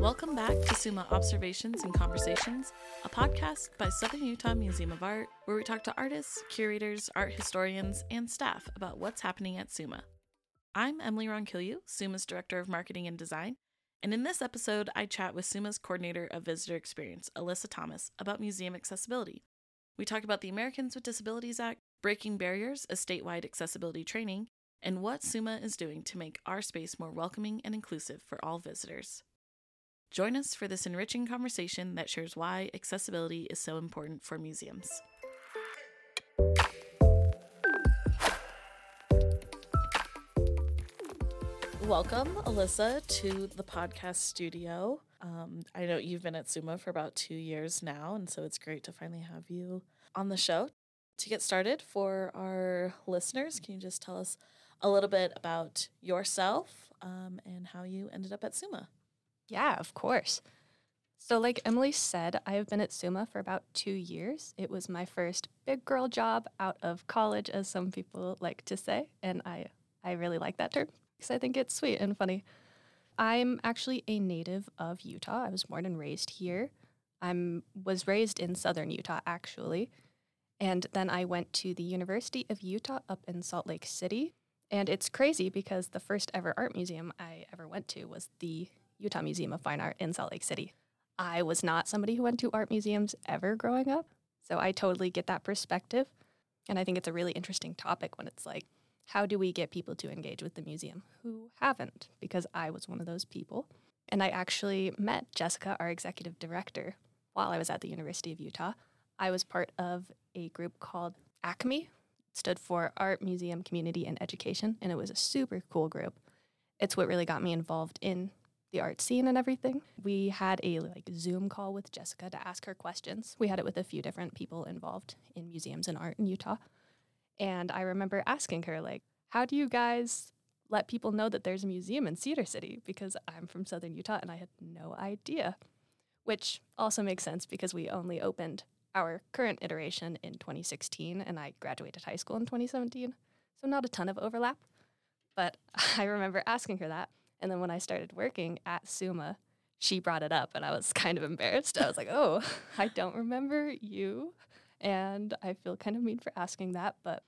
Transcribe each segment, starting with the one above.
Welcome back to SUMA Observations and Conversations, a podcast by Southern Utah Museum of Art, where we talk to artists, curators, art historians, and staff about what's happening at SUMA. I'm Emily Ronquillo, SUMA's Director of Marketing and Design, and in this episode, I chat with SUMA's Coordinator of Visitor Experience, Alyssa Thomas, about museum accessibility. We talk about the Americans with Disabilities Act, breaking barriers, a statewide accessibility training, and what SUMA is doing to make our space more welcoming and inclusive for all visitors. Join us for this enriching conversation that shares why accessibility is so important for museums. Welcome, Alyssa, to the podcast studio. Um, I know you've been at SUMA for about two years now, and so it's great to finally have you on the show. To get started, for our listeners, can you just tell us a little bit about yourself um, and how you ended up at SUMA? Yeah, of course. So, like Emily said, I have been at SUMA for about two years. It was my first big girl job out of college, as some people like to say, and I, I really like that term because I think it's sweet and funny. I'm actually a native of Utah. I was born and raised here. I was raised in southern Utah, actually. And then I went to the University of Utah up in Salt Lake City. And it's crazy because the first ever art museum I ever went to was the Utah Museum of Fine Art in Salt Lake City. I was not somebody who went to art museums ever growing up, so I totally get that perspective. And I think it's a really interesting topic when it's like, how do we get people to engage with the museum who haven't? Because I was one of those people. And I actually met Jessica, our executive director, while I was at the University of Utah. I was part of a group called ACME, stood for Art, Museum, Community, and Education, and it was a super cool group. It's what really got me involved in the art scene and everything. We had a like Zoom call with Jessica to ask her questions. We had it with a few different people involved in museums and art in Utah. And I remember asking her like, "How do you guys let people know that there's a museum in Cedar City because I'm from southern Utah and I had no idea." Which also makes sense because we only opened our current iteration in 2016 and I graduated high school in 2017. So not a ton of overlap. But I remember asking her that and then when I started working at Suma, she brought it up and I was kind of embarrassed. I was like, oh, I don't remember you. And I feel kind of mean for asking that, but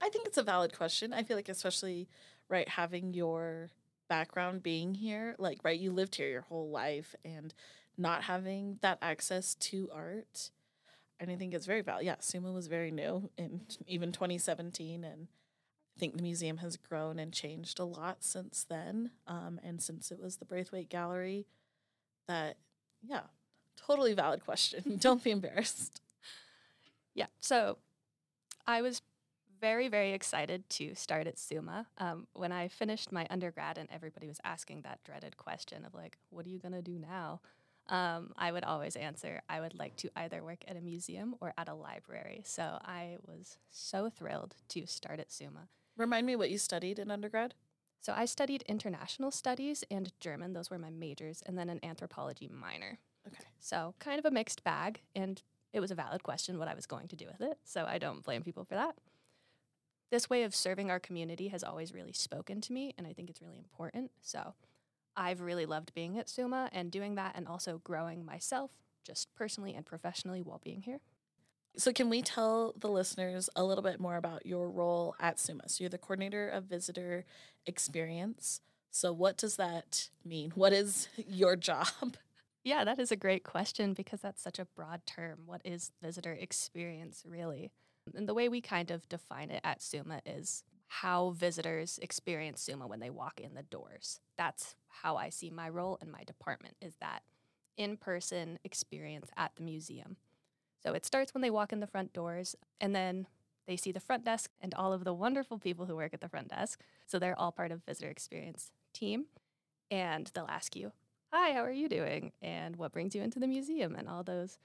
I think it's a valid question. I feel like, especially, right, having your background being here, like, right, you lived here your whole life and not having that access to art. And I think it's very valid. Yeah, Suma was very new in even 2017. And I think the museum has grown and changed a lot since then. Um, and since it was the Braithwaite Gallery, that, yeah, totally valid question. Don't be embarrassed. Yeah. So I was very, very excited to start at SUMA. Um, when I finished my undergrad and everybody was asking that dreaded question of, like, what are you going to do now? Um, I would always answer, I would like to either work at a museum or at a library. So I was so thrilled to start at SUMA. Remind me what you studied in undergrad. So I studied international studies and German. Those were my majors, and then an anthropology minor. Okay. So kind of a mixed bag, and it was a valid question what I was going to do with it. So I don't blame people for that. This way of serving our community has always really spoken to me, and I think it's really important. So I've really loved being at SUMA and doing that, and also growing myself just personally and professionally while being here. So, can we tell the listeners a little bit more about your role at SUMA? So, you're the coordinator of visitor experience. So, what does that mean? What is your job? Yeah, that is a great question because that's such a broad term. What is visitor experience really? And the way we kind of define it at SUMA is how visitors experience SUMA when they walk in the doors. That's how I see my role in my department is that in-person experience at the museum. So it starts when they walk in the front doors, and then they see the front desk and all of the wonderful people who work at the front desk. So they're all part of visitor experience team. And they'll ask you, Hi, how are you doing? And what brings you into the museum? And all those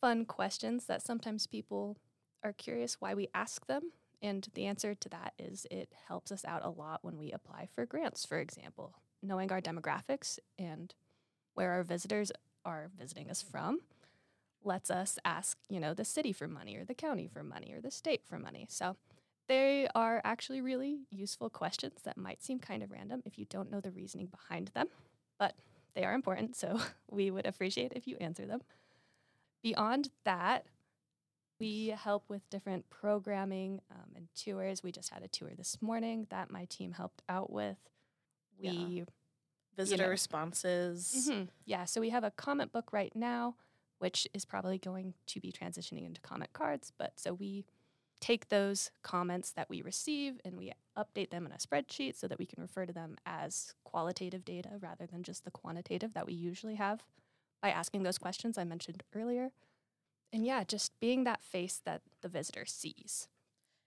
fun questions that sometimes people are curious why we ask them. And the answer to that is it helps us out a lot when we apply for grants, for example. Knowing our demographics and where our visitors are visiting us from lets us ask, you know, the city for money or the county for money or the state for money. So they are actually really useful questions that might seem kind of random if you don't know the reasoning behind them. But they are important, so we would appreciate if you answer them. Beyond that, we help with different programming um, and tours. We just had a tour this morning that my team helped out with. We Yeah. Visitor know. responses. Mhm. Yeah, so we have a comment book right now, which is probably going to be transitioning into comment cards. But so we take those comments that we receive and we update them in a spreadsheet so that we can refer to them as qualitative data rather than just the quantitative that we usually have by asking those questions I mentioned earlier. And yeah, just being that face that the visitor sees.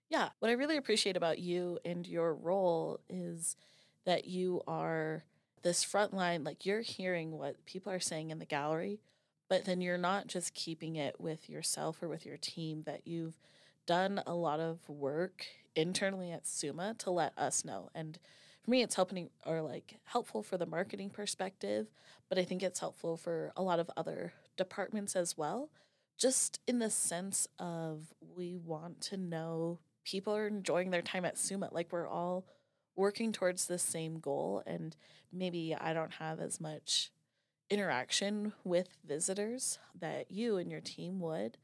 Yeah. What I really appreciate about you and your role is that you are this front line, like you're hearing what people are saying in the gallery, but then you're not just keeping it with yourself or with your team, that you've done a lot of work internally at Suma to let us know. And for me, it's helping or like helpful for the marketing perspective, but I think it's helpful for a lot of other departments as well. Just in the sense of we want to know people are enjoying their time at Suma. Like we're all working towards the same goal. And maybe I don't have as much interaction with visitors that you and your team would,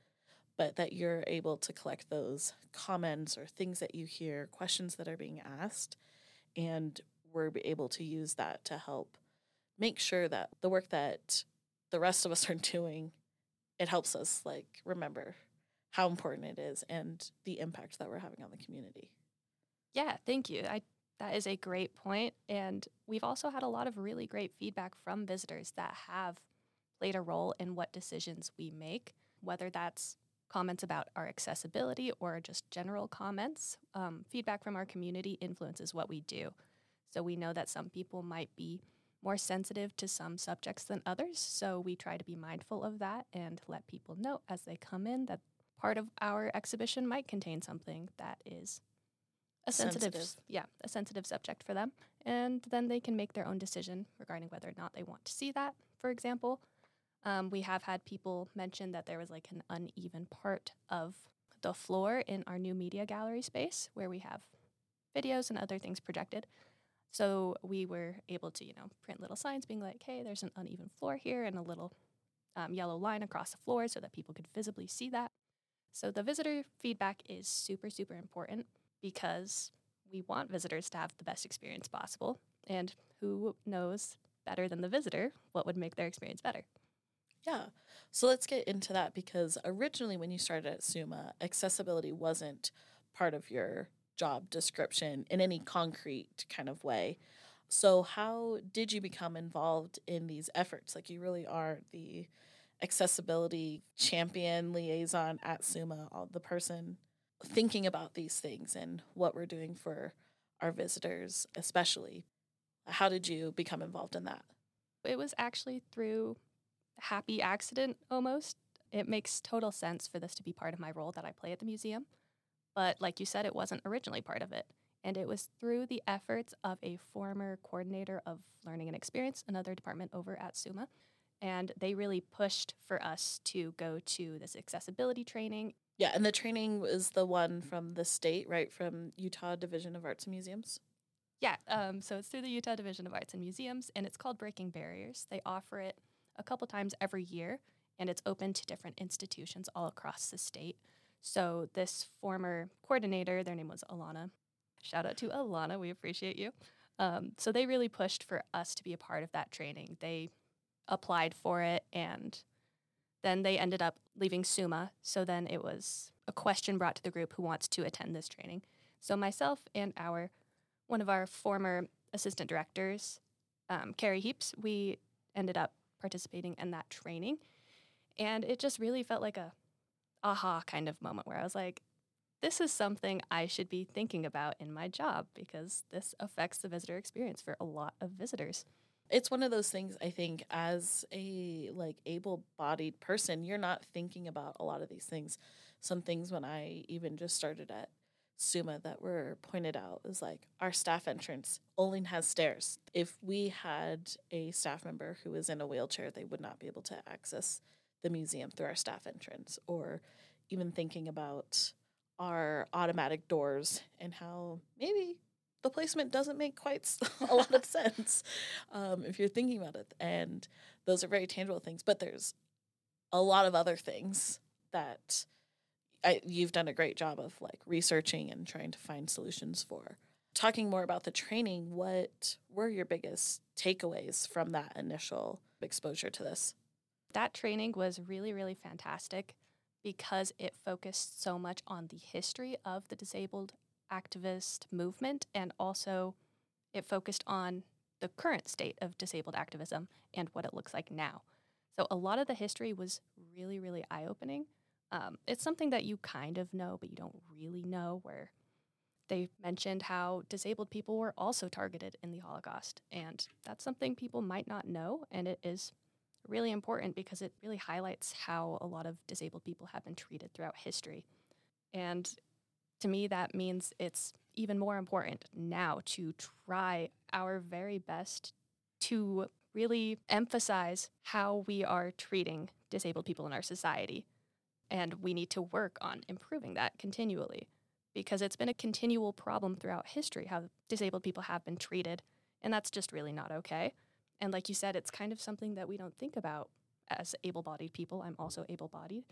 but that you're able to collect those comments or things that you hear, questions that are being asked. And we're able to use that to help make sure that the work that the rest of us are doing, it helps us like remember how important it is and the impact that we're having on the community. Yeah, thank you. I that is a great point and we've also had a lot of really great feedback from visitors that have played a role in what decisions we make, whether that's comments about our accessibility or just general comments. Um, feedback from our community influences what we do. So we know that some people might be more sensitive to some subjects than others. So we try to be mindful of that and let people know as they come in that part of our exhibition might contain something that is a sensitive, Sensitive. yeah, a sensitive subject for them. And then they can make their own decision regarding whether or not they want to see that, for example. Um, we have had people mention that there was like an uneven part of the floor in our new media gallery space where we have videos and other things projected. So we were able to, you know, print little signs being like, hey, there's an uneven floor here and a little um, yellow line across the floor so that people could visibly see that. So the visitor feedback is super, super important because we want visitors to have the best experience possible. And who knows better than the visitor what would make their experience better? Yeah. So let's get into that because originally, when you started at Suma, accessibility wasn't part of your job description in any concrete kind of way. So, how did you become involved in these efforts? Like, you really are the accessibility champion liaison at Suma, the person thinking about these things and what we're doing for our visitors, especially. How did you become involved in that? It was actually through happy accident almost. It makes total sense for this to be part of my role that I play at the museum. But like you said, it wasn't originally part of it. And it was through the efforts of a former coordinator of learning and experience, another department over at SUMA. And they really pushed for us to go to this accessibility training. Yeah, and the training was the one from the state, right? From Utah Division of Arts and Museums. Yeah, um, so it's through the Utah Division of Arts and Museums, and it's called Breaking Barriers. They offer it a couple times every year, and it's open to different institutions all across the state. So this former coordinator, their name was Alana. Shout out to Alana, we appreciate you. Um, so they really pushed for us to be a part of that training. They applied for it, and then they ended up leaving SUMA. So then it was a question brought to the group who wants to attend this training. So myself and our one of our former assistant directors, um, Carrie Heaps, we ended up participating in that training. And it just really felt like a aha kind of moment where I was like, this is something I should be thinking about in my job because this affects the visitor experience for a lot of visitors. It's one of those things I think as a like able-bodied person, you're not thinking about a lot of these things. Some things when I even just started at Suma that were pointed out is like our staff entrance only has stairs. If we had a staff member who was in a wheelchair, they would not be able to access the museum through our staff entrance. Or even thinking about our automatic doors and how maybe the placement doesn't make quite a lot of sense um, if you're thinking about it. And those are very tangible things, but there's a lot of other things that I, you've done a great job of like researching and trying to find solutions for. Talking more about the training, what were your biggest takeaways from that initial exposure to this? That training was really, really fantastic because it focused so much on the history of the disabled activist movement and also it focused on the current state of disabled activism and what it looks like now. So a lot of the history was really, really eye opening. Um, it's something that you kind of know, but you don't really know, where they mentioned how disabled people were also targeted in the Holocaust. And that's something people might not know. And it is really important because it really highlights how a lot of disabled people have been treated throughout history. And to me, that means it's even more important now to try our very best to really emphasize how we are treating disabled people in our society. And we need to work on improving that continually because it's been a continual problem throughout history how disabled people have been treated. And that's just really not okay. And like you said, it's kind of something that we don't think about as able bodied people. I'm also able bodied.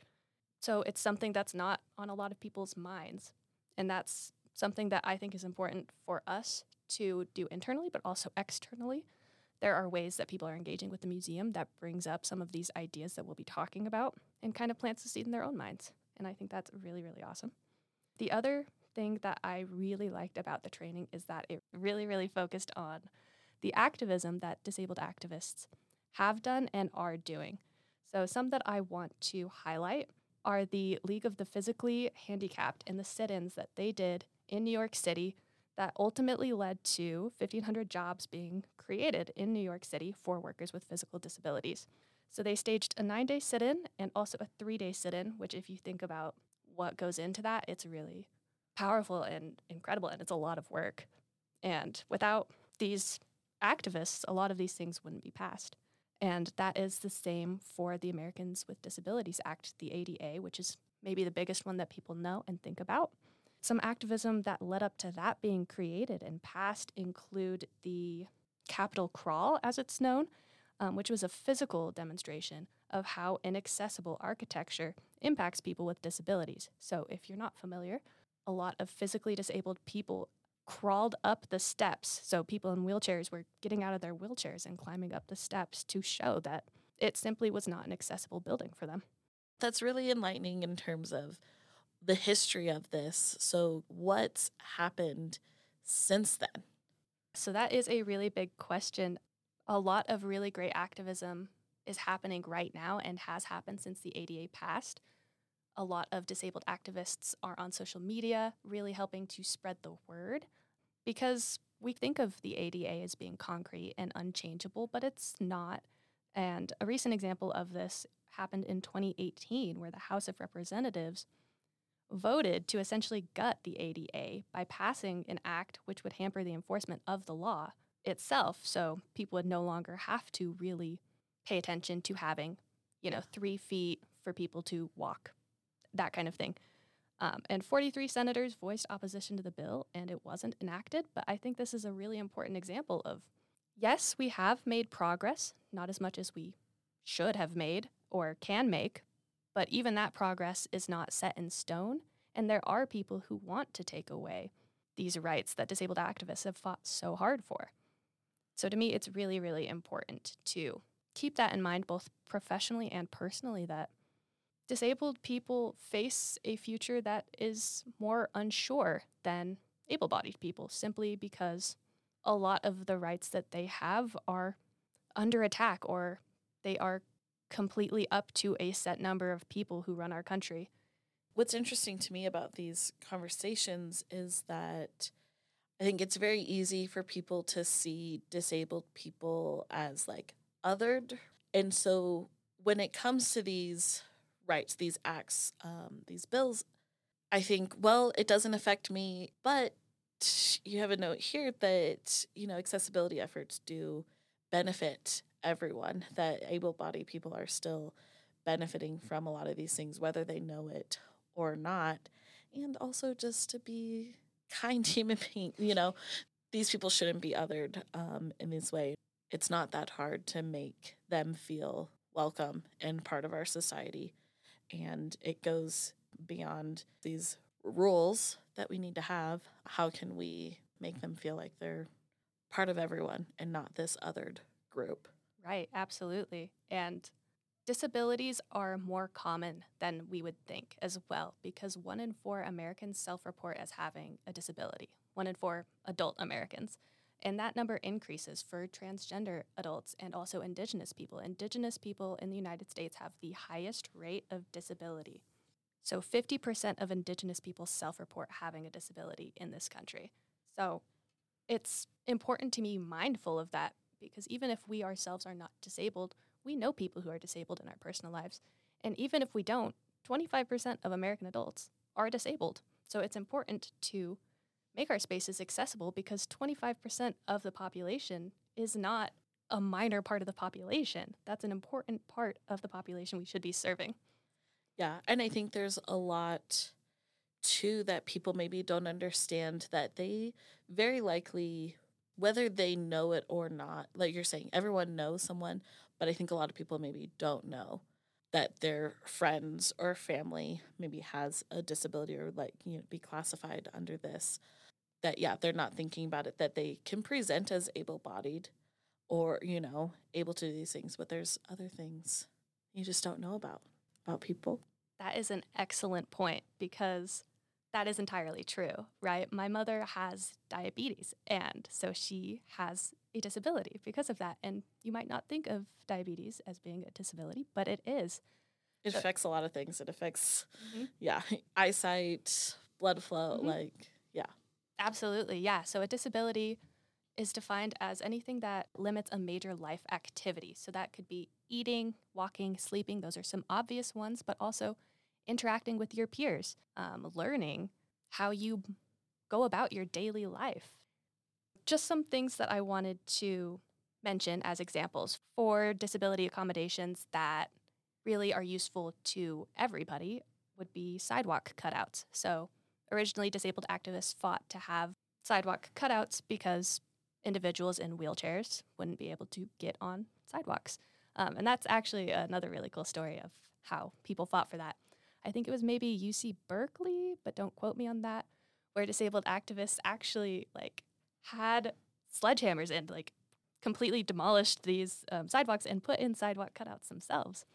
So it's something that's not on a lot of people's minds. And that's something that I think is important for us to do internally, but also externally. There are ways that people are engaging with the museum that brings up some of these ideas that we'll be talking about and kind of plants the seed in their own minds. And I think that's really, really awesome. The other thing that I really liked about the training is that it really, really focused on the activism that disabled activists have done and are doing. So, some that I want to highlight are the League of the Physically Handicapped and the sit ins that they did in New York City that ultimately led to 1,500 jobs being created in New York City for workers with physical disabilities. So they staged a nine day sit in and also a three day sit in, which, if you think about what goes into that, it's really powerful and incredible, and it's a lot of work. And without these activists, a lot of these things wouldn't be passed. And that is the same for the Americans with Disabilities Act, the ADA, which is maybe the biggest one that people know and think about. Some activism that led up to that being created and passed include the Capitol Crawl, as it's known, um, which was a physical demonstration of how inaccessible architecture impacts people with disabilities. So, if you're not familiar, a lot of physically disabled people crawled up the steps. So people in wheelchairs were getting out of their wheelchairs and climbing up the steps to show that it simply was not an accessible building for them. That's really enlightening in terms of the history of this. So, what's happened since then? So, that is a really big question. A lot of really great activism is happening right now and has happened since the ADA passed a lot of disabled activists are on social media, really helping to spread the word because we think of the ADA as being concrete and unchangeable, but it's not. And a recent example of this happened in 2018, where the House of Representatives voted to essentially gut the ADA by passing an act which would hamper the enforcement of the law itself. So people would no longer have to really pay attention to having, you know, three feet for people to walk that kind of thing. Um, and 43 senators voiced opposition to the bill, and it wasn't enacted. But I think this is a really important example of yes, we have made progress, not as much as we should have made or can make, but even that progress is not set in stone. And there are people who want to take away these rights that disabled activists have fought so hard for. So to me, it's really, really important to keep that in mind, both professionally and personally, that disabled people face a future that is more unsure than able bodied people simply because a lot of the rights that they have are under attack or they are completely up to a set number of people who run our country. What's interesting to me about these conversations is that I think it's very easy for people to see disabled people as like othered. And so when it comes to these rights, these acts, um, these bills, I think, well, it doesn't affect me, but you have a note here that, you know, accessibility efforts do benefit everyone, that able bodied people are still benefiting from a lot of these things, whether they know it or not. And also just to be kind human being, you know, these people shouldn't be othered um, in this way. It's not that hard to make them feel welcome and part of our society. And it goes beyond these rules that we need to have. How can we make them feel like they're part of everyone and not this othered group? Right, absolutely. And disabilities are more common than we would think as well, because one in four Americans self report as having a disability, one in four adult Americans. And that number increases for transgender adults and also Indigenous people. Indigenous people in the United States have the highest rate of disability. So 50% of Indigenous people self report having a disability in this country. So it's important to be mindful of that because even if we ourselves are not disabled, we know people who are disabled in our personal lives. And even if we don't, 25% of American adults are disabled. So it's important to make our spaces accessible because 25% of the population is not a minor part of the population. That's an important part of the population we should be serving. Yeah. And I think there's a lot too that people maybe don't understand that they very likely, whether they know it or not, like you're saying, everyone knows someone, but I think a lot of people maybe don't know that their friends or family maybe has a disability or like you know be classified under this that yeah they're not thinking about it that they can present as able-bodied or you know able to do these things but there's other things you just don't know about about people. That is an excellent point because that is entirely true right my mother has diabetes and so she has a disability because of that and you might not think of diabetes as being a disability but it is it so, affects a lot of things it affects mm-hmm. yeah eyesight blood flow mm-hmm. like yeah Absolutely, yeah. So a disability is defined as anything that limits a major life activity. So that could be eating, walking, sleeping. Those are some obvious ones, but also interacting with your peers, um, learning how you go about your daily life. Just some things that I wanted to mention as examples for disability accommodations that really are useful to everybody would be sidewalk cutouts. So Originally, disabled activists fought to have sidewalk cutouts because individuals in wheelchairs wouldn't be able to get on sidewalks. Um, and that's actually another really cool story of how people fought for that. I think it was maybe UC Berkeley, but don't quote me on that, where disabled activists actually like had sledgehammers and like completely demolished these um, sidewalks and put in sidewalk cutouts themselves.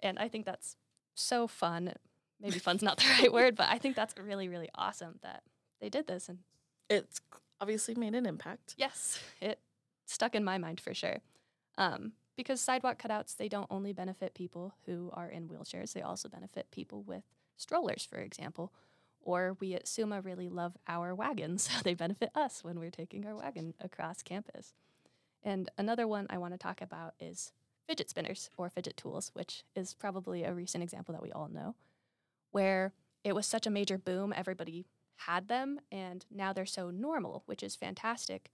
And I think that's so fun maybe fun's not the right word, but I think that's really, really awesome that they did this. And it's obviously made an impact. Yes, it stuck in my mind for sure. Um, because sidewalk cutouts, they don't only benefit people who are in wheelchairs, they also benefit people with strollers, for example. Or we at SUMA really love our wagons. So they benefit us when we're taking our wagon across campus. And another one I want to talk about is fidget spinners or fidget tools, which is probably a recent example that we all know where it was such a major boom, everybody had them, and now they're so normal, which is fantastic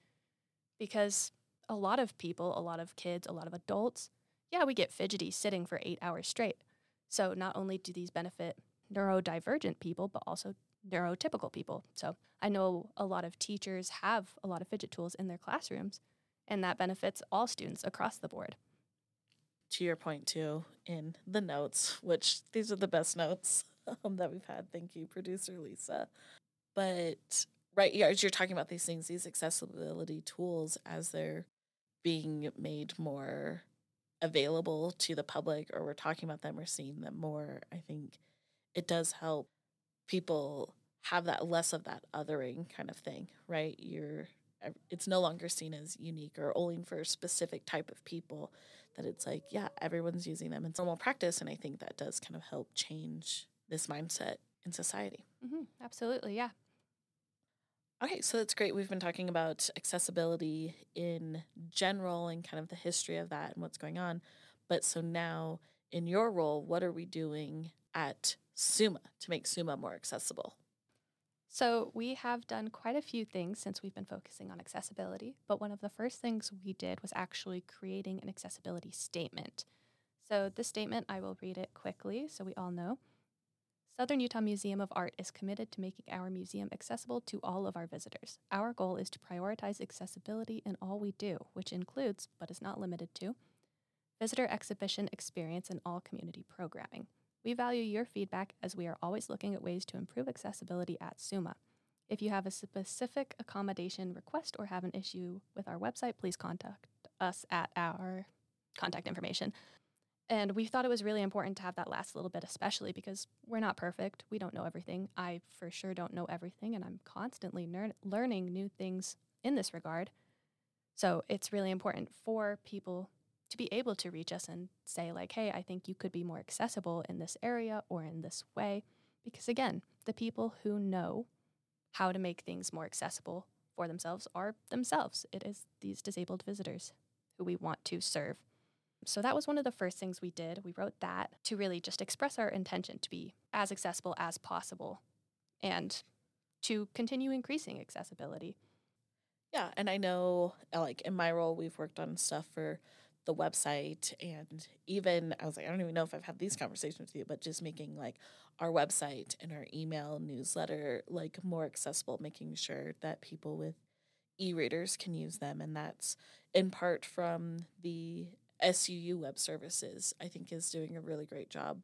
because a lot of people, a lot of kids, a lot of adults, yeah, we get fidgety sitting for eight hours straight. So not only do these benefit neurodivergent people, but also neurotypical people. So I know a lot of teachers have a lot of fidget tools in their classrooms, and that benefits all students across the board. To your point, too, in the notes, which these are the best notes um, that we've had. Thank you, producer Lisa. But right, yeah, as you're talking about these things, these accessibility tools, as they're being made more available to the public, or we're talking about them, we're seeing them more. I think it does help people have that less of that othering kind of thing, right? You're it's no longer seen as unique or only for a specific type of people that it's like yeah everyone's using them in normal practice and i think that does kind of help change this mindset in society. Mm-hmm. Absolutely, yeah. Okay, so that's great. We've been talking about accessibility in general and kind of the history of that and what's going on. But so now, in your role, what are we doing at SUMA to make SUMA more accessible? So, we have done quite a few things since we've been focusing on accessibility, but one of the first things we did was actually creating an accessibility statement. So, this statement, I will read it quickly so we all know. Southern Utah Museum of Art is committed to making our museum accessible to all of our visitors. Our goal is to prioritize accessibility in all we do, which includes, but is not limited to, visitor exhibition experience and all community programming. We value your feedback as we are always looking at ways to improve accessibility at SUMA. If you have a specific accommodation request or have an issue with our website, please contact us at our contact information. And we thought it was really important to have that last little bit, especially because we're not perfect. We don't know everything. I for sure don't know everything, and I'm constantly ner- learning new things in this regard. So it's really important for people to be able to reach us and say, like, hey, I think you could be more accessible in this area or in this way. Because again, the people who know how to make things more accessible for themselves are themselves. It is these disabled visitors who we want to serve. So that was one of the first things we did. We wrote that to really just express our intention to be as accessible as possible and to continue increasing accessibility. Yeah, and I know like in my role we've worked on stuff for the website and even I was like I don't even know if I've had these conversations with you but just making like our website and our email newsletter like more accessible making sure that people with e-readers can use them and that's in part from the SUU Web Services, I think, is doing a really great job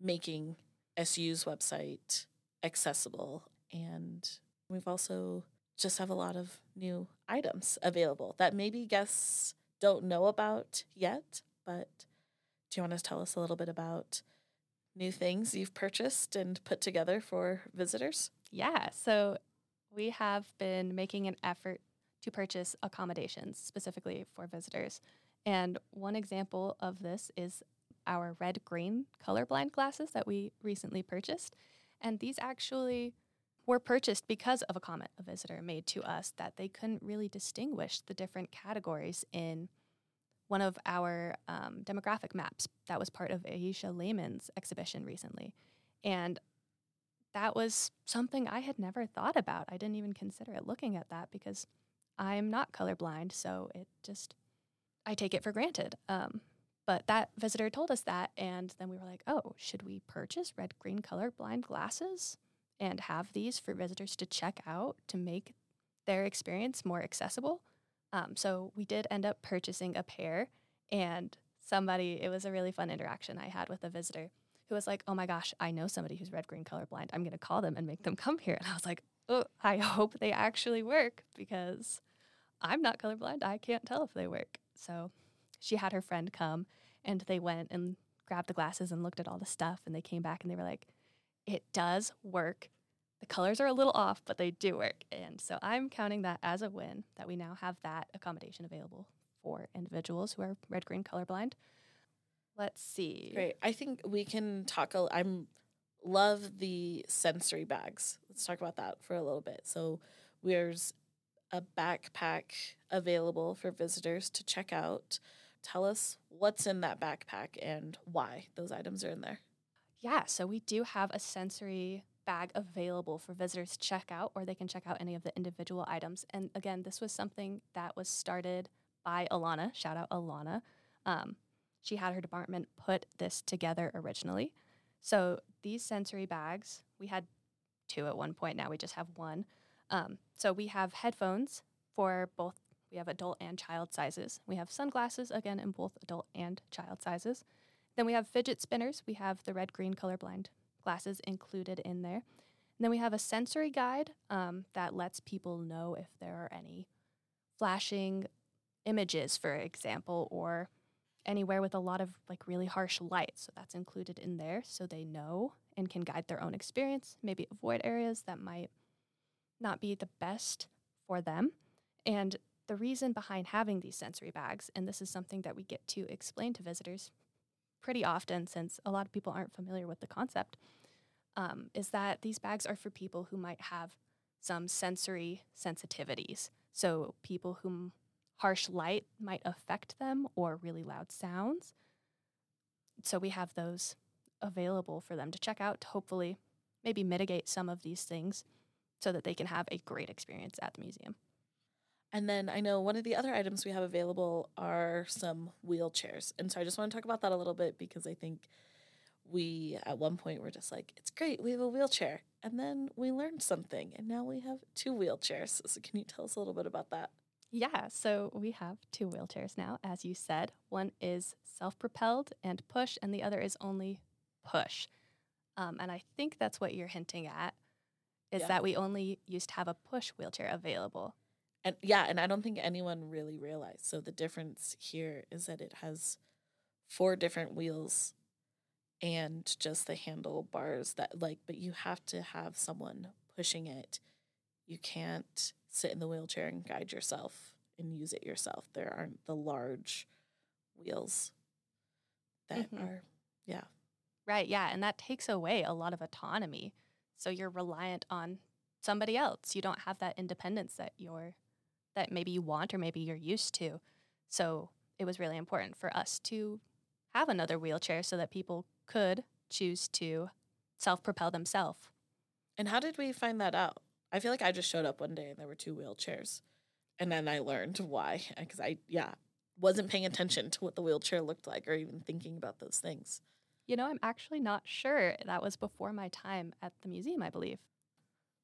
making SU's website accessible. And we've also just have a lot of new items available that maybe guests don't know about yet. But do you want to tell us a little bit about new things you've purchased and put together for visitors? Yeah. So we have been making an effort to purchase accommodations specifically for visitors. And one example of this is our red green colorblind glasses that we recently purchased. And these actually were purchased because of a comment a visitor made to us that they couldn't really distinguish the different categories in one of our um, demographic maps that was part of Aisha Lehman's exhibition recently. And that was something I had never thought about. I didn't even consider it looking at that because I'm not colorblind. So it just I take it for granted. Um, but that visitor told us that, and then we were like, oh, should we purchase red green color blind glasses and have these for visitors to check out to make their experience more accessible? Um, so we did end up purchasing a pair, and somebody, it was a really fun interaction I had with a visitor who was like, oh my gosh, I know somebody who's red green color blind. I'm going to call them and make them come here. And I was like, oh, I hope they actually work because I'm not colorblind. I can't tell if they work. So she had her friend come and they went and grabbed the glasses and looked at all the stuff and they came back and they were like, it does work. The colors are a little off, but they do work. And so I'm counting that as a win that we now have that accommodation available for individuals who are red green colorblind. Let's see. Great. I think we can talk. i I'm love the sensory bags. Let's talk about that for a little bit. So there's a backpack available for visitors to check out. Tell us what's in that backpack and why those items are in there. Yeah, so we do have a sensory bag available for visitors to check out, or they can check out any of the individual items. And again, this was something that was started by Alana. Shout out Alana. Um, she had her department put this together originally. So these sensory bags, we had two at one point. Now we just have one. Um, so we have headphones for both, we have adult and child sizes. We have sunglasses, again, in both adult and child sizes. Then we have fidget spinners. We have the red green colorblind glasses included in there. And then we have a sensory guide um, that lets people know if there are any flashing images, for example, or anywhere with a lot of like really harsh light. So that's included in there so they know and can guide their own experience, maybe avoid areas that might not be the best for them. And the reason behind having these sensory bags, and this is something that we get to explain to visitors pretty often since a lot of people aren't familiar with the concept, um, is that these bags are for people who might have some sensory sensitivities. So, people whom harsh light might affect them or really loud sounds. So, we have those available for them to check out to hopefully maybe mitigate some of these things so that they can have a great experience at the museum. And then I know one of the other items we have available are some wheelchairs. And so I just want to talk about that a little bit because I think we at one point were just like, it's great, we have a wheelchair. And then we learned something, and now we have two wheelchairs. So, can you tell us a little bit about that? Yeah, so we have two wheelchairs now, as you said. One is self propelled and push, and the other is only push. Um, and I think that's what you're hinting at is Yeah. that we only used to have a push wheelchair available. And yeah, and I don't think anyone really realized. So, the difference here is that it has four different wheels and just the handlebars that, like, but you have to have someone pushing it. You can't sit in the wheelchair and guide yourself and use it yourself. There aren't the large wheels that Mhm. are, yeah. Right, yeah, and that takes away a lot of autonomy. So you're reliant on somebody else. You don't have that independence that you're that maybe you want or maybe you're used to. So it was really important for us to have another wheelchair so that people could choose to self-propel themselves. And how did we find that out? I feel like I just showed up one day and there were two wheelchairs. And then I learned why. Because I, yeah, wasn't paying attention to what the wheelchair looked like or even thinking about those things. You know, I'm actually not sure. That was before my time at the museum, I believe.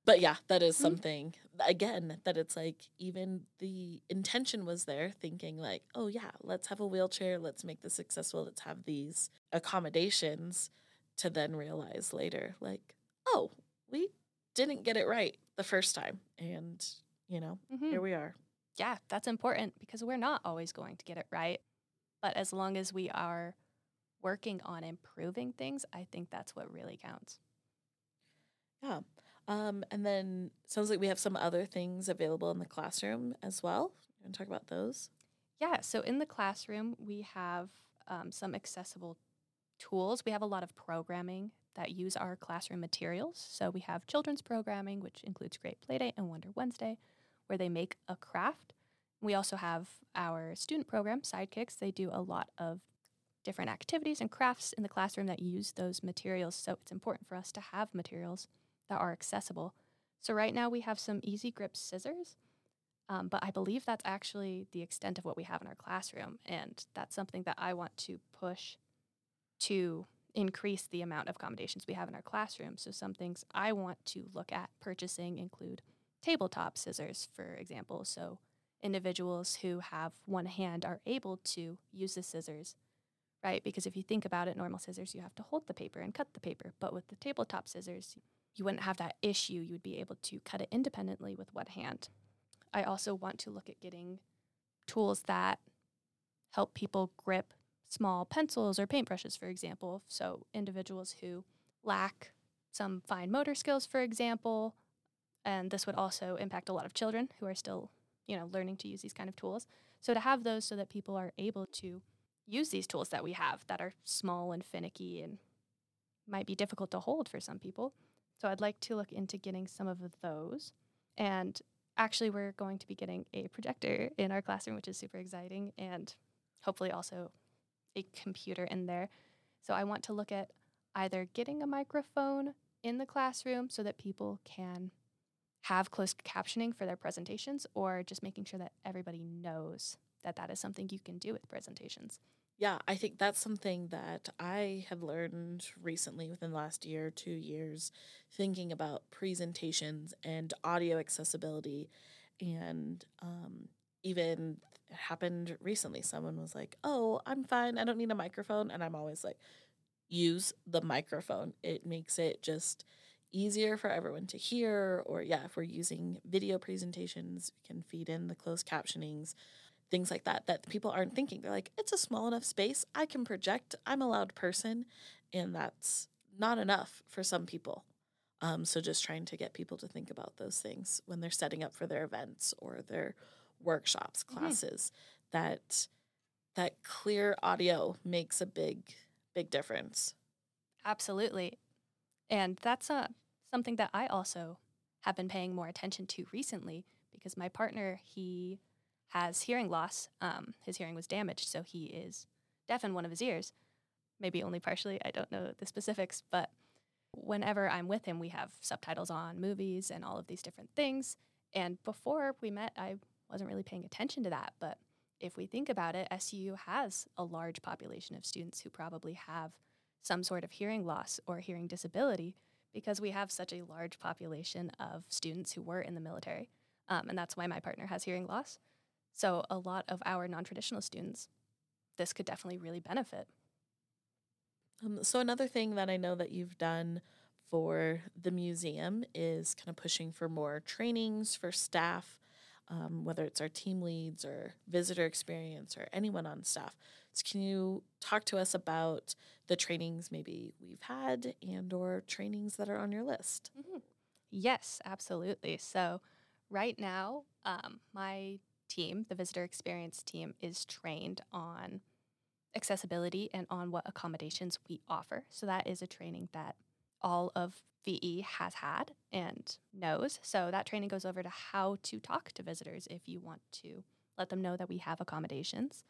But yeah, that is Mhm. something, again, that it's like even the intention was there, thinking like, oh yeah, let's have a wheelchair, let's make this successful, let's have these accommodations to then realize later, like, oh, we didn't get it right the first time. And, you know, Mhm. here we are. yeah, that's important because we're not always going to get it right. But as long as we are working on improving things, I think that's what really counts. Yeah. Um, and then sounds like we have some other things available in the classroom as well. You want to talk about those? Yeah, so in the classroom, we have um, some accessible tools. We have a lot of programming that use our classroom materials. So we have children's programming, which includes Great Playdate and Wonder Wednesday, where they make a craft. We also have our student program, Sidekicks. They do a lot of different activities and crafts in the classroom that use those materials. So it's important for us to have materials that are accessible. So right now we have some easy grip scissors. Um, but I believe that's actually the extent of what we have in our classroom. And that's something that I want to push to increase the amount of accommodations we have in our classroom. So, some things I want to look at purchasing include tabletop scissors, for example. So, individuals who have one hand are able to use the scissors, right? Because if you think about it, normal scissors, you have to hold the paper and cut the paper. But with the tabletop scissors, you wouldn't have that issue. You would be able to cut it independently with one hand. I also want to look at getting tools that help people grip small pencils or paintbrushes, for example. So, individuals who lack some fine motor skills, for example, and this would also impact a lot of children who are still, you know, learning to use these kind of tools. So, to have those so that people are able to use these tools that we have that are small and finicky and might be difficult to hold for some people. So, I'd like to look into getting some of those. And actually we're going to be getting a projector in our classroom which is super exciting and hopefully also a computer in there so i want to look at either getting a microphone in the classroom so that people can have closed captioning for their presentations or just making sure that everybody knows that that is something you can do with presentations Yeah, I think that's something that I have learned recently within the last year, two years, thinking about presentations and audio accessibility. And um, even happened recently, someone was like, Oh, I'm fine. I don't need a microphone. And I'm always like, Use the microphone. It makes it just easier for everyone to hear. Or, yeah, if we're using video presentations, we can feed in the closed captionings things like that that people aren't thinking. They're like, it's a small enough space. I can project. I'm a loud person. And that's not enough for some people. Um, so just trying to get people to think about those things when they're setting up for their events or their workshops, Mhm. classes, that that clear audio makes a big, big difference. Absolutely. And that's uh, something that I also have been paying more attention to recently because my partner, he has hearing loss. Um, his hearing was damaged, so he is deaf in one of his ears. Maybe only partially. I don't know the specifics, but whenever I'm with him, we have subtitles on movies and all of these different things. And before we met, I wasn't really paying attention to that. But if we think about it, SU has a large population of students who probably have some sort of hearing loss or hearing disability because we have such a large population of students who were in the military. Um, and that's why my partner has hearing loss. So, a lot of our non traditional students, this could definitely really benefit. Um, so, another thing that I know that you've done for the museum is kind of pushing for more trainings for staff, um, whether it's our team leads or visitor experience or anyone on staff. So can you talk to us about the trainings maybe we've had and or trainings that are on your list? Mm-hmm. Yes, absolutely. So right now, um, my team, the visitor experience team, is trained on accessibility and on what accommodations we offer. So that is a training that all of VE has had and knows. So that training goes over to how to talk to visitors if you want to let them know that we have accommodations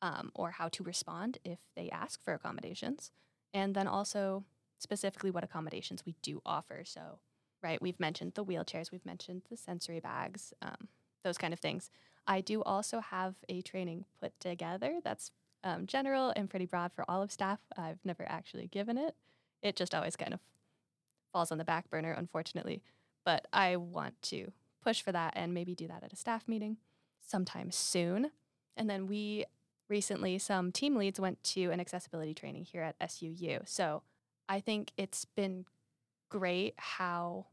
um, or how to respond if they ask for accommodations. And then also specifically what accommodations we do offer. So, right, we've mentioned the wheelchairs, we've mentioned the sensory bags, um, those kind of things. I do also have a training put together that's um, general and pretty broad for all of staff. I've never actually given it. It just always kind of falls on the back burner, unfortunately. But I want to push for that and maybe do that at a staff meeting sometime soon. And then we recently, some team leads went to an accessibility training here at SUU. So I think it's been great how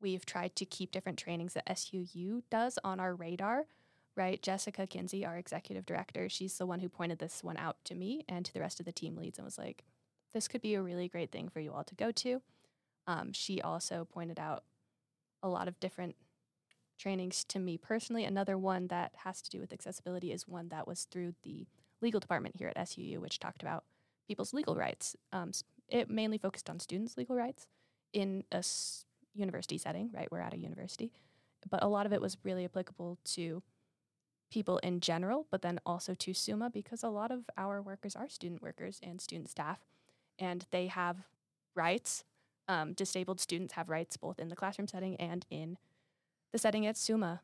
we've tried to keep different trainings that SUU does on our radar, right? Jessica Kinsey, our executive director, she's the one who pointed this one out to me and to the rest of the team leads and was like, this could be a really great thing for you all to go to. Um, she also pointed out a lot of different trainings to me personally. Another one that has to do with accessibility is one that was through the legal department here at SUU, which talked about people's legal rights. Um, it mainly focused on students' legal rights in a s- university setting, right? We're at a university. But a lot of it was really applicable to people in general, but then also to SUMA because a lot of our workers are student workers and student staff, and they have rights. Um, disabled students have rights both in the classroom setting and in the setting at SUMA.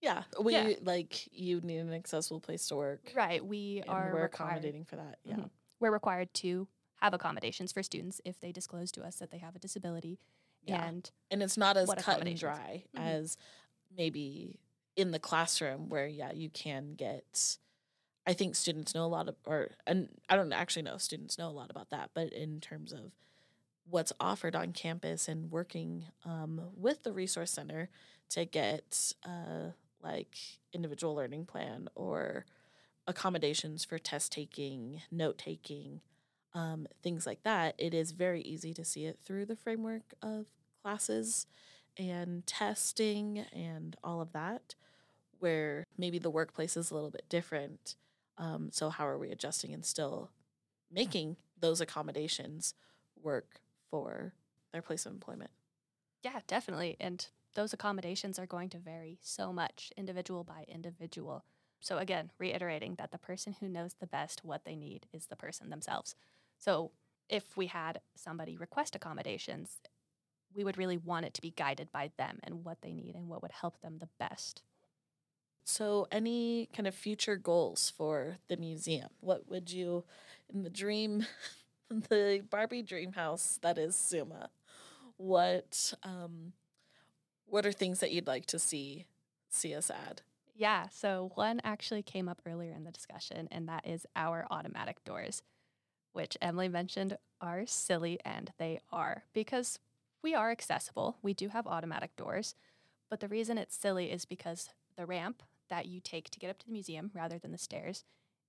Yeah, we yeah. like you need an accessible place to work. Right, we are we're accommodating for that. Yeah, mm-hmm. we're required to have accommodations for students if they disclose to us that they have a disability. Yeah. And and it's not as cut and dry mm-hmm. as maybe in the classroom where yeah you can get. I think students know a lot of, or and I don't actually know students know a lot about that, but in terms of what's offered on campus and working um, with the resource center to get uh, like individual learning plan or accommodations for test taking, note taking, um, things like that, it is very easy to see it through the framework of classes and testing and all of that, where maybe the workplace is a little bit different. Um, so, how are we adjusting and still making those accommodations work for their place of employment? Yeah, definitely. And those accommodations are going to vary so much, individual by individual. So, again, reiterating that the person who knows the best what they need is the person themselves. So, if we had somebody request accommodations, we would really want it to be guided by them and what they need and what would help them the best. So, any kind of future goals for the museum? What would you, in the dream, the Barbie dream house that is Suma, what um, what are things that you'd like to see see us add? Yeah, so one actually came up earlier in the discussion, and that is our automatic doors, which Emily mentioned are silly, and they are because we are accessible. We do have automatic doors, but the reason it's silly is because the ramp that you take to get up to the museum rather than the stairs,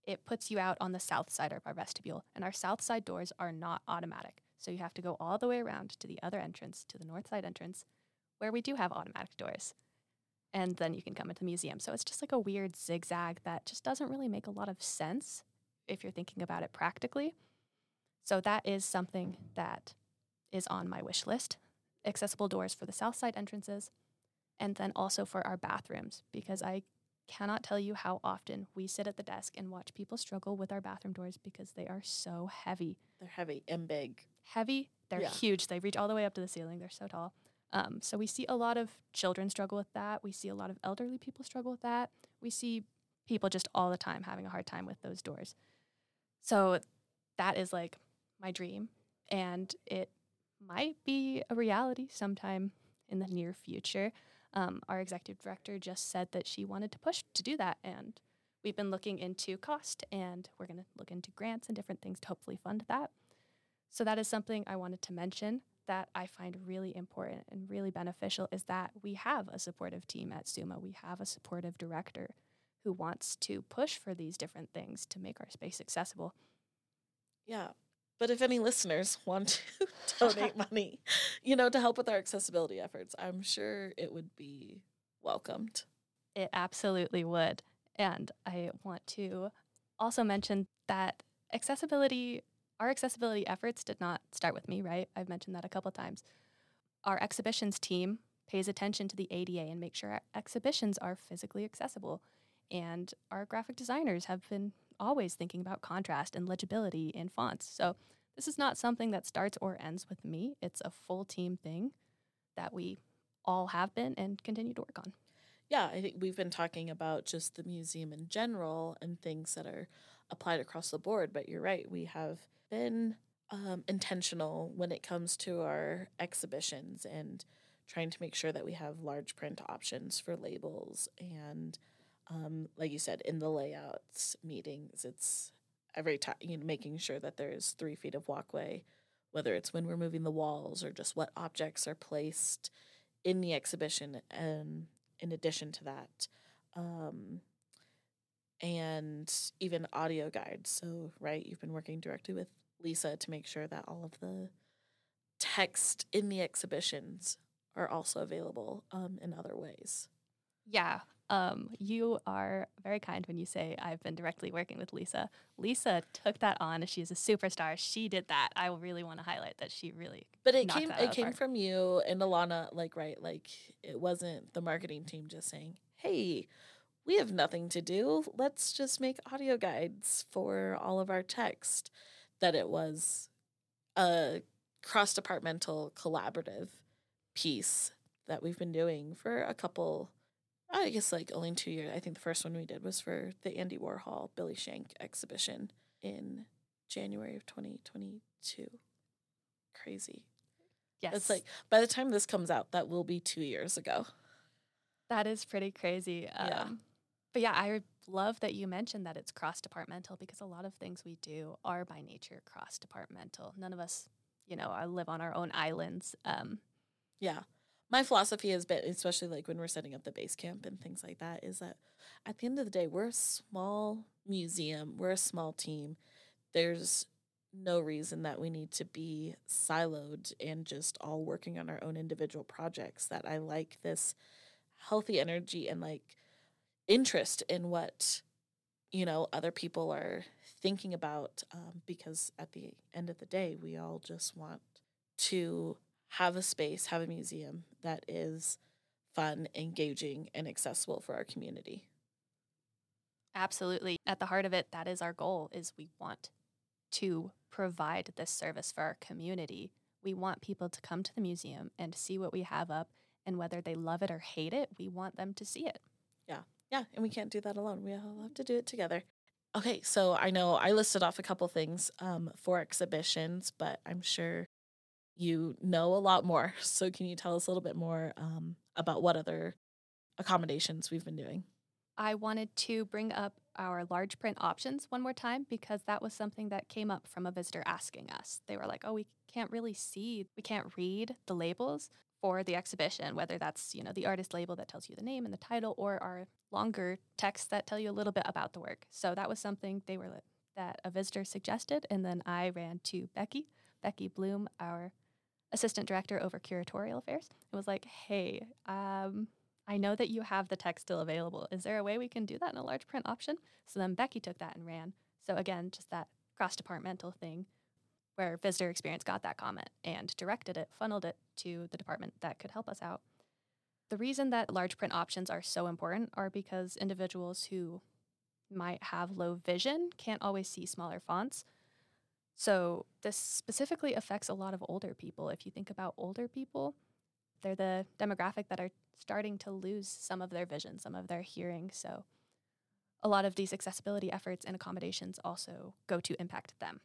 it puts you out on the south side of our vestibule, and our south side doors are not automatic. So you have to go all the way around to the other entrance, to the north side entrance, where we do have automatic doors. And then you can come into the museum. So it's just like a weird zigzag that just doesn't really make a lot of sense if you're thinking about it practically. So that is something that is on my wish list. Accessible doors for the south side entrances, and then also for our bathrooms, because I cannot tell you how often we sit at the desk and watch people struggle with our bathroom doors because they are so heavy. They're heavy and big. Heavy, they're yeah. huge. They reach all the way up to the ceiling. They're so tall. Um, so we see a lot of children struggle with that. We see a lot of elderly people struggle with that. We see people just all the time having a hard time with those doors. So that is like my dream, and it might be a reality sometime in the near future. Um, our executive director just said that she wanted to push to do that, and we've been looking into cost, and we're going to look into grants and different things to hopefully fund that. So that is something I wanted to mention that I find really important and really beneficial is that we have a supportive team at SUMA. We have a supportive director who wants to push for these different things to make our space accessible. Yeah. But if any listeners want to donate money, you know, to help with our accessibility efforts, I'm sure it would be welcomed. It absolutely would. And I want to also mention that accessibility, our accessibility efforts did not start with me, right? I've mentioned that a couple times. Our exhibitions team pays attention to the ADA and make sure our exhibitions are physically accessible. And our graphic designers have been always thinking about contrast and legibility in fonts. So this is not something that starts or ends with me. It's a full team thing that we all have been and continue to work on. Yeah, I think we've been talking about just the museum in general and things that are applied across the board, but you're right. We have been um, intentional when it comes to our exhibitions and trying to make sure that we have large print options for labels and um, like you said, in the layouts meetings, it's every time you know, making sure that there's three feet of walkway, whether it's when we're moving the walls or just what objects are placed in the exhibition. And in addition to that, um, and even audio guides. So, right, you've been working directly with Lisa to make sure that all of the text in the exhibitions are also available um, in other ways. Yeah, um, you are very kind when you say I've been directly working with Lisa. Lisa took that on. She's a superstar. She did that. I really want to highlight that she really. But it came. It came from you and Alana. Like right. Like it wasn't the marketing team just saying, "Hey, we have nothing to do. Let's just make audio guides for all of our text." That it was a cross departmental collaborative piece that we've been doing for a couple I guess like only two years. I think the first one we did was for the Andy Warhol Billy Schenck exhibition in January of 2022. Crazy. Yes. It's like by the time this comes out, that will be two years ago. That is pretty crazy. Um, yeah. But yeah, I love that you mentioned that it's cross departmental because a lot of things we do are by nature cross departmental. None of us, you know, live on our own islands. Um, yeah my philosophy has been, especially like when we're setting up the base camp and things like that, is that at the end of the day, we're a small museum, we're a small team. There's no reason that we need to be siloed and just all working on our own individual projects. That I like this healthy energy and like interest in what you know other people are thinking about um, because at the end of the day we all just want to have a space, have a museum that is fun, engaging, and accessible for our community. Absolutely. At the heart of it, that is our goal is we want to provide this service for our community. We want people to come to the museum and see what we have up and whether they love it or hate it, we want them to see it. Yeah. Yeah, and we can't do that alone. We all have to do it together. Okay, so I know I listed off a couple things um, for exhibitions, but I'm sure you know a lot more. So, can you tell us a little bit more um, about what other accommodations we've been doing? I wanted to bring up our large print options one more time because that was something that came up from a visitor asking us. They were like, "Oh, we can't really see, we can't read the labels for the exhibition, whether that's, you know, the artist label that tells you the name and the title or our longer texts that tell you a little bit about the work." So that was something they were that a visitor suggested and then I ran to Becky, Becky Bloom, our assistant director over curatorial affairs It was like, hey, um, I know that you have the text still available. Is there a way we can do that in a large print option? So then Becky took that and ran. So again, just that cross departmental thing where visitor experience got that comment and directed it, funneled it to the department that could help us out. The reason that large print options are so important are because individuals who might have low vision can't always see smaller fonts. So, this specifically affects a lot of older people. If you think about older people, they're the demographic that are starting to lose some of their vision, some of their hearing. So, a lot of these accessibility efforts and accommodations also go to impact them.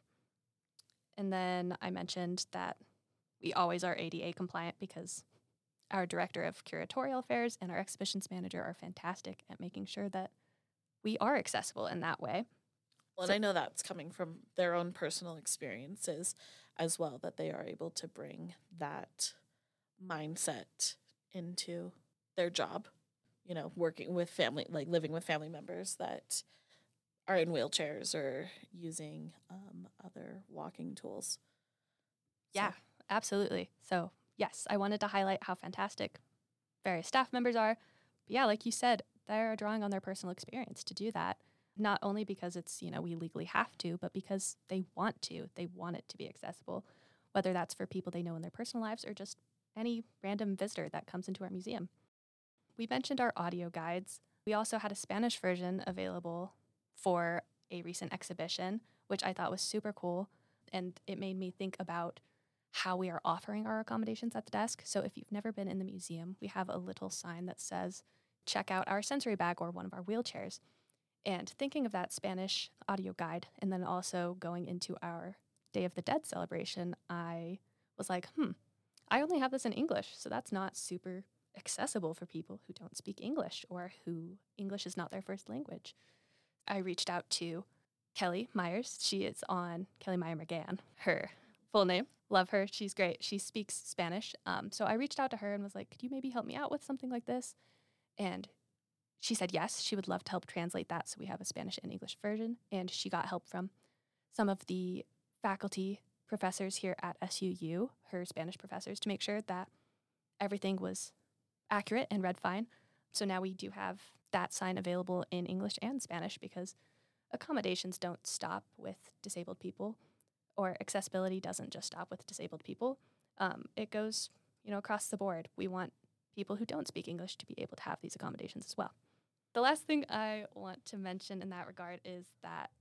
And then I mentioned that we always are ADA compliant because our director of curatorial affairs and our exhibitions manager are fantastic at making sure that we are accessible in that way. Well, So- and I know that's coming from their own personal experiences as well, that they are able to bring that mindset into their job, you know, working with family, like living with family members that are in wheelchairs or using um, other walking tools. So- Yeah, absolutely. So, yes, I wanted to highlight how fantastic various staff members are. But yeah, like you said, they're drawing on their personal experience to do that. Not only because it's, you know, we legally have to, but because they want to. They want it to be accessible, whether that's for people they know in their personal lives or just any random visitor that comes into our museum. We mentioned our audio guides. We also had a Spanish version available for a recent exhibition, which I thought was super cool. And it made me think about how we are offering our accommodations at the desk. So if you've never been in the museum, we have a little sign that says, check out our sensory bag or one of our wheelchairs. And thinking of that Spanish audio guide and then also going into our Day of the Dead celebration, I was like, hmm, I only have this in English. So that's not super accessible for people who don't speak English or who English is not their first language. I reached out to Kelly Myers. She is on Kelly Meyer McGann, her full name. Love her. She's great. She speaks Spanish. Um, so I reached out to her and was like, could you maybe help me out with something like this? And she said yes, she would love to help translate that. So we have a Spanish and English version. And she got help from some of the faculty professors here at SUU, her Spanish professors, to make sure that everything was accurate and read fine. So now we do have that sign available in English and Spanish because accommodations don't stop with disabled people or accessibility doesn't just stop with disabled people. Um, it goes, you know, across the board. We want people who don't speak English to be able to have these accommodations as well. The last thing I want to mention in that regard is that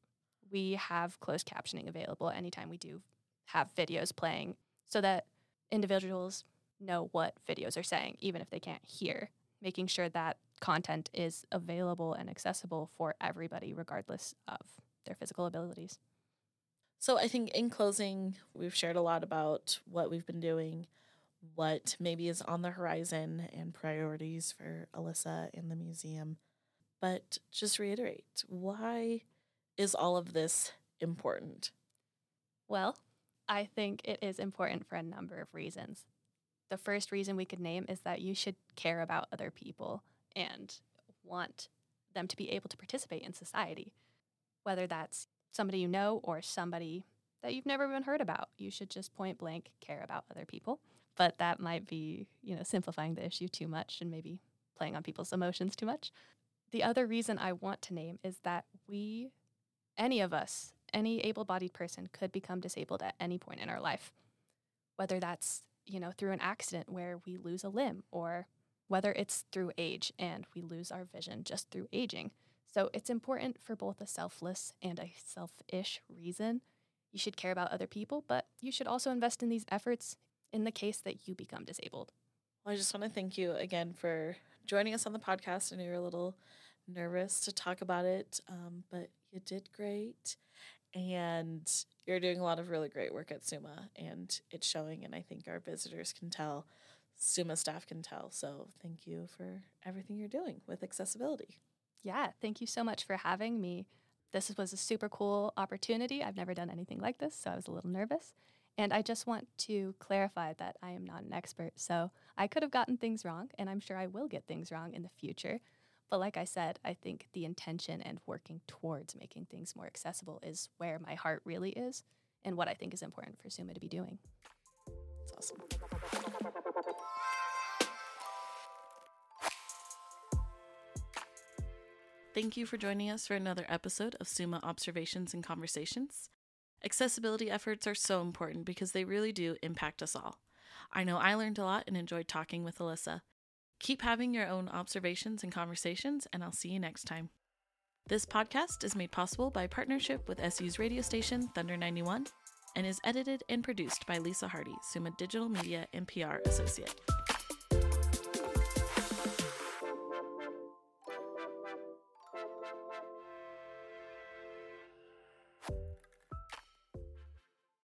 we have closed captioning available anytime we do have videos playing so that individuals know what videos are saying, even if they can't hear, making sure that content is available and accessible for everybody, regardless of their physical abilities. So I think in closing, we've shared a lot about what we've been doing, what maybe is on the horizon, and priorities for Alyssa and the museum. But just reiterate why is all of this important? Well, I think it is important for a number of reasons. The first reason we could name is that you should care about other people and want them to be able to participate in society, whether that's somebody you know or somebody that you've never even heard about. You should just point blank care about other people. But that might be, you know, simplifying the issue too much and maybe playing on people's emotions too much. The other reason I want to name is that we, any of us, any able bodied person could become disabled at any point in our life, whether that's, you know, through an accident where we lose a limb or whether it's through age and we lose our vision just through aging. So it's important for both a selfless and a selfish reason. You should care about other people, but you should also invest in these efforts in the case that you become disabled. Well, I just want to thank you again for joining us on the podcast. I know you're a little nervous to talk about it, um, but you did great. And you're doing a lot of really great work at SUMA, and it's showing. And I think our visitors can tell, SUMA staff can tell. So thank you for everything you're doing with accessibility. Yeah, thank you so much for having me. This was a super cool opportunity. I've never done anything like this, so I was a little nervous. And I just want to clarify that I am not an expert. So I could have gotten things wrong, and I'm sure I will get things wrong in the future. But like I said, I think the intention and working towards making things more accessible is where my heart really is and what I think is important for Suma to be doing. It's awesome. Thank you for joining us for another episode of SUMA Observations and Conversations. Accessibility efforts are so important because they really do impact us all. I know I learned a lot and enjoyed talking with Alyssa. Keep having your own observations and conversations, and I'll see you next time. This podcast is made possible by partnership with SUU's radio station, Thunder 91, and is edited and produced by Lisa Hardy, SUMA Digital Media and PR Associate.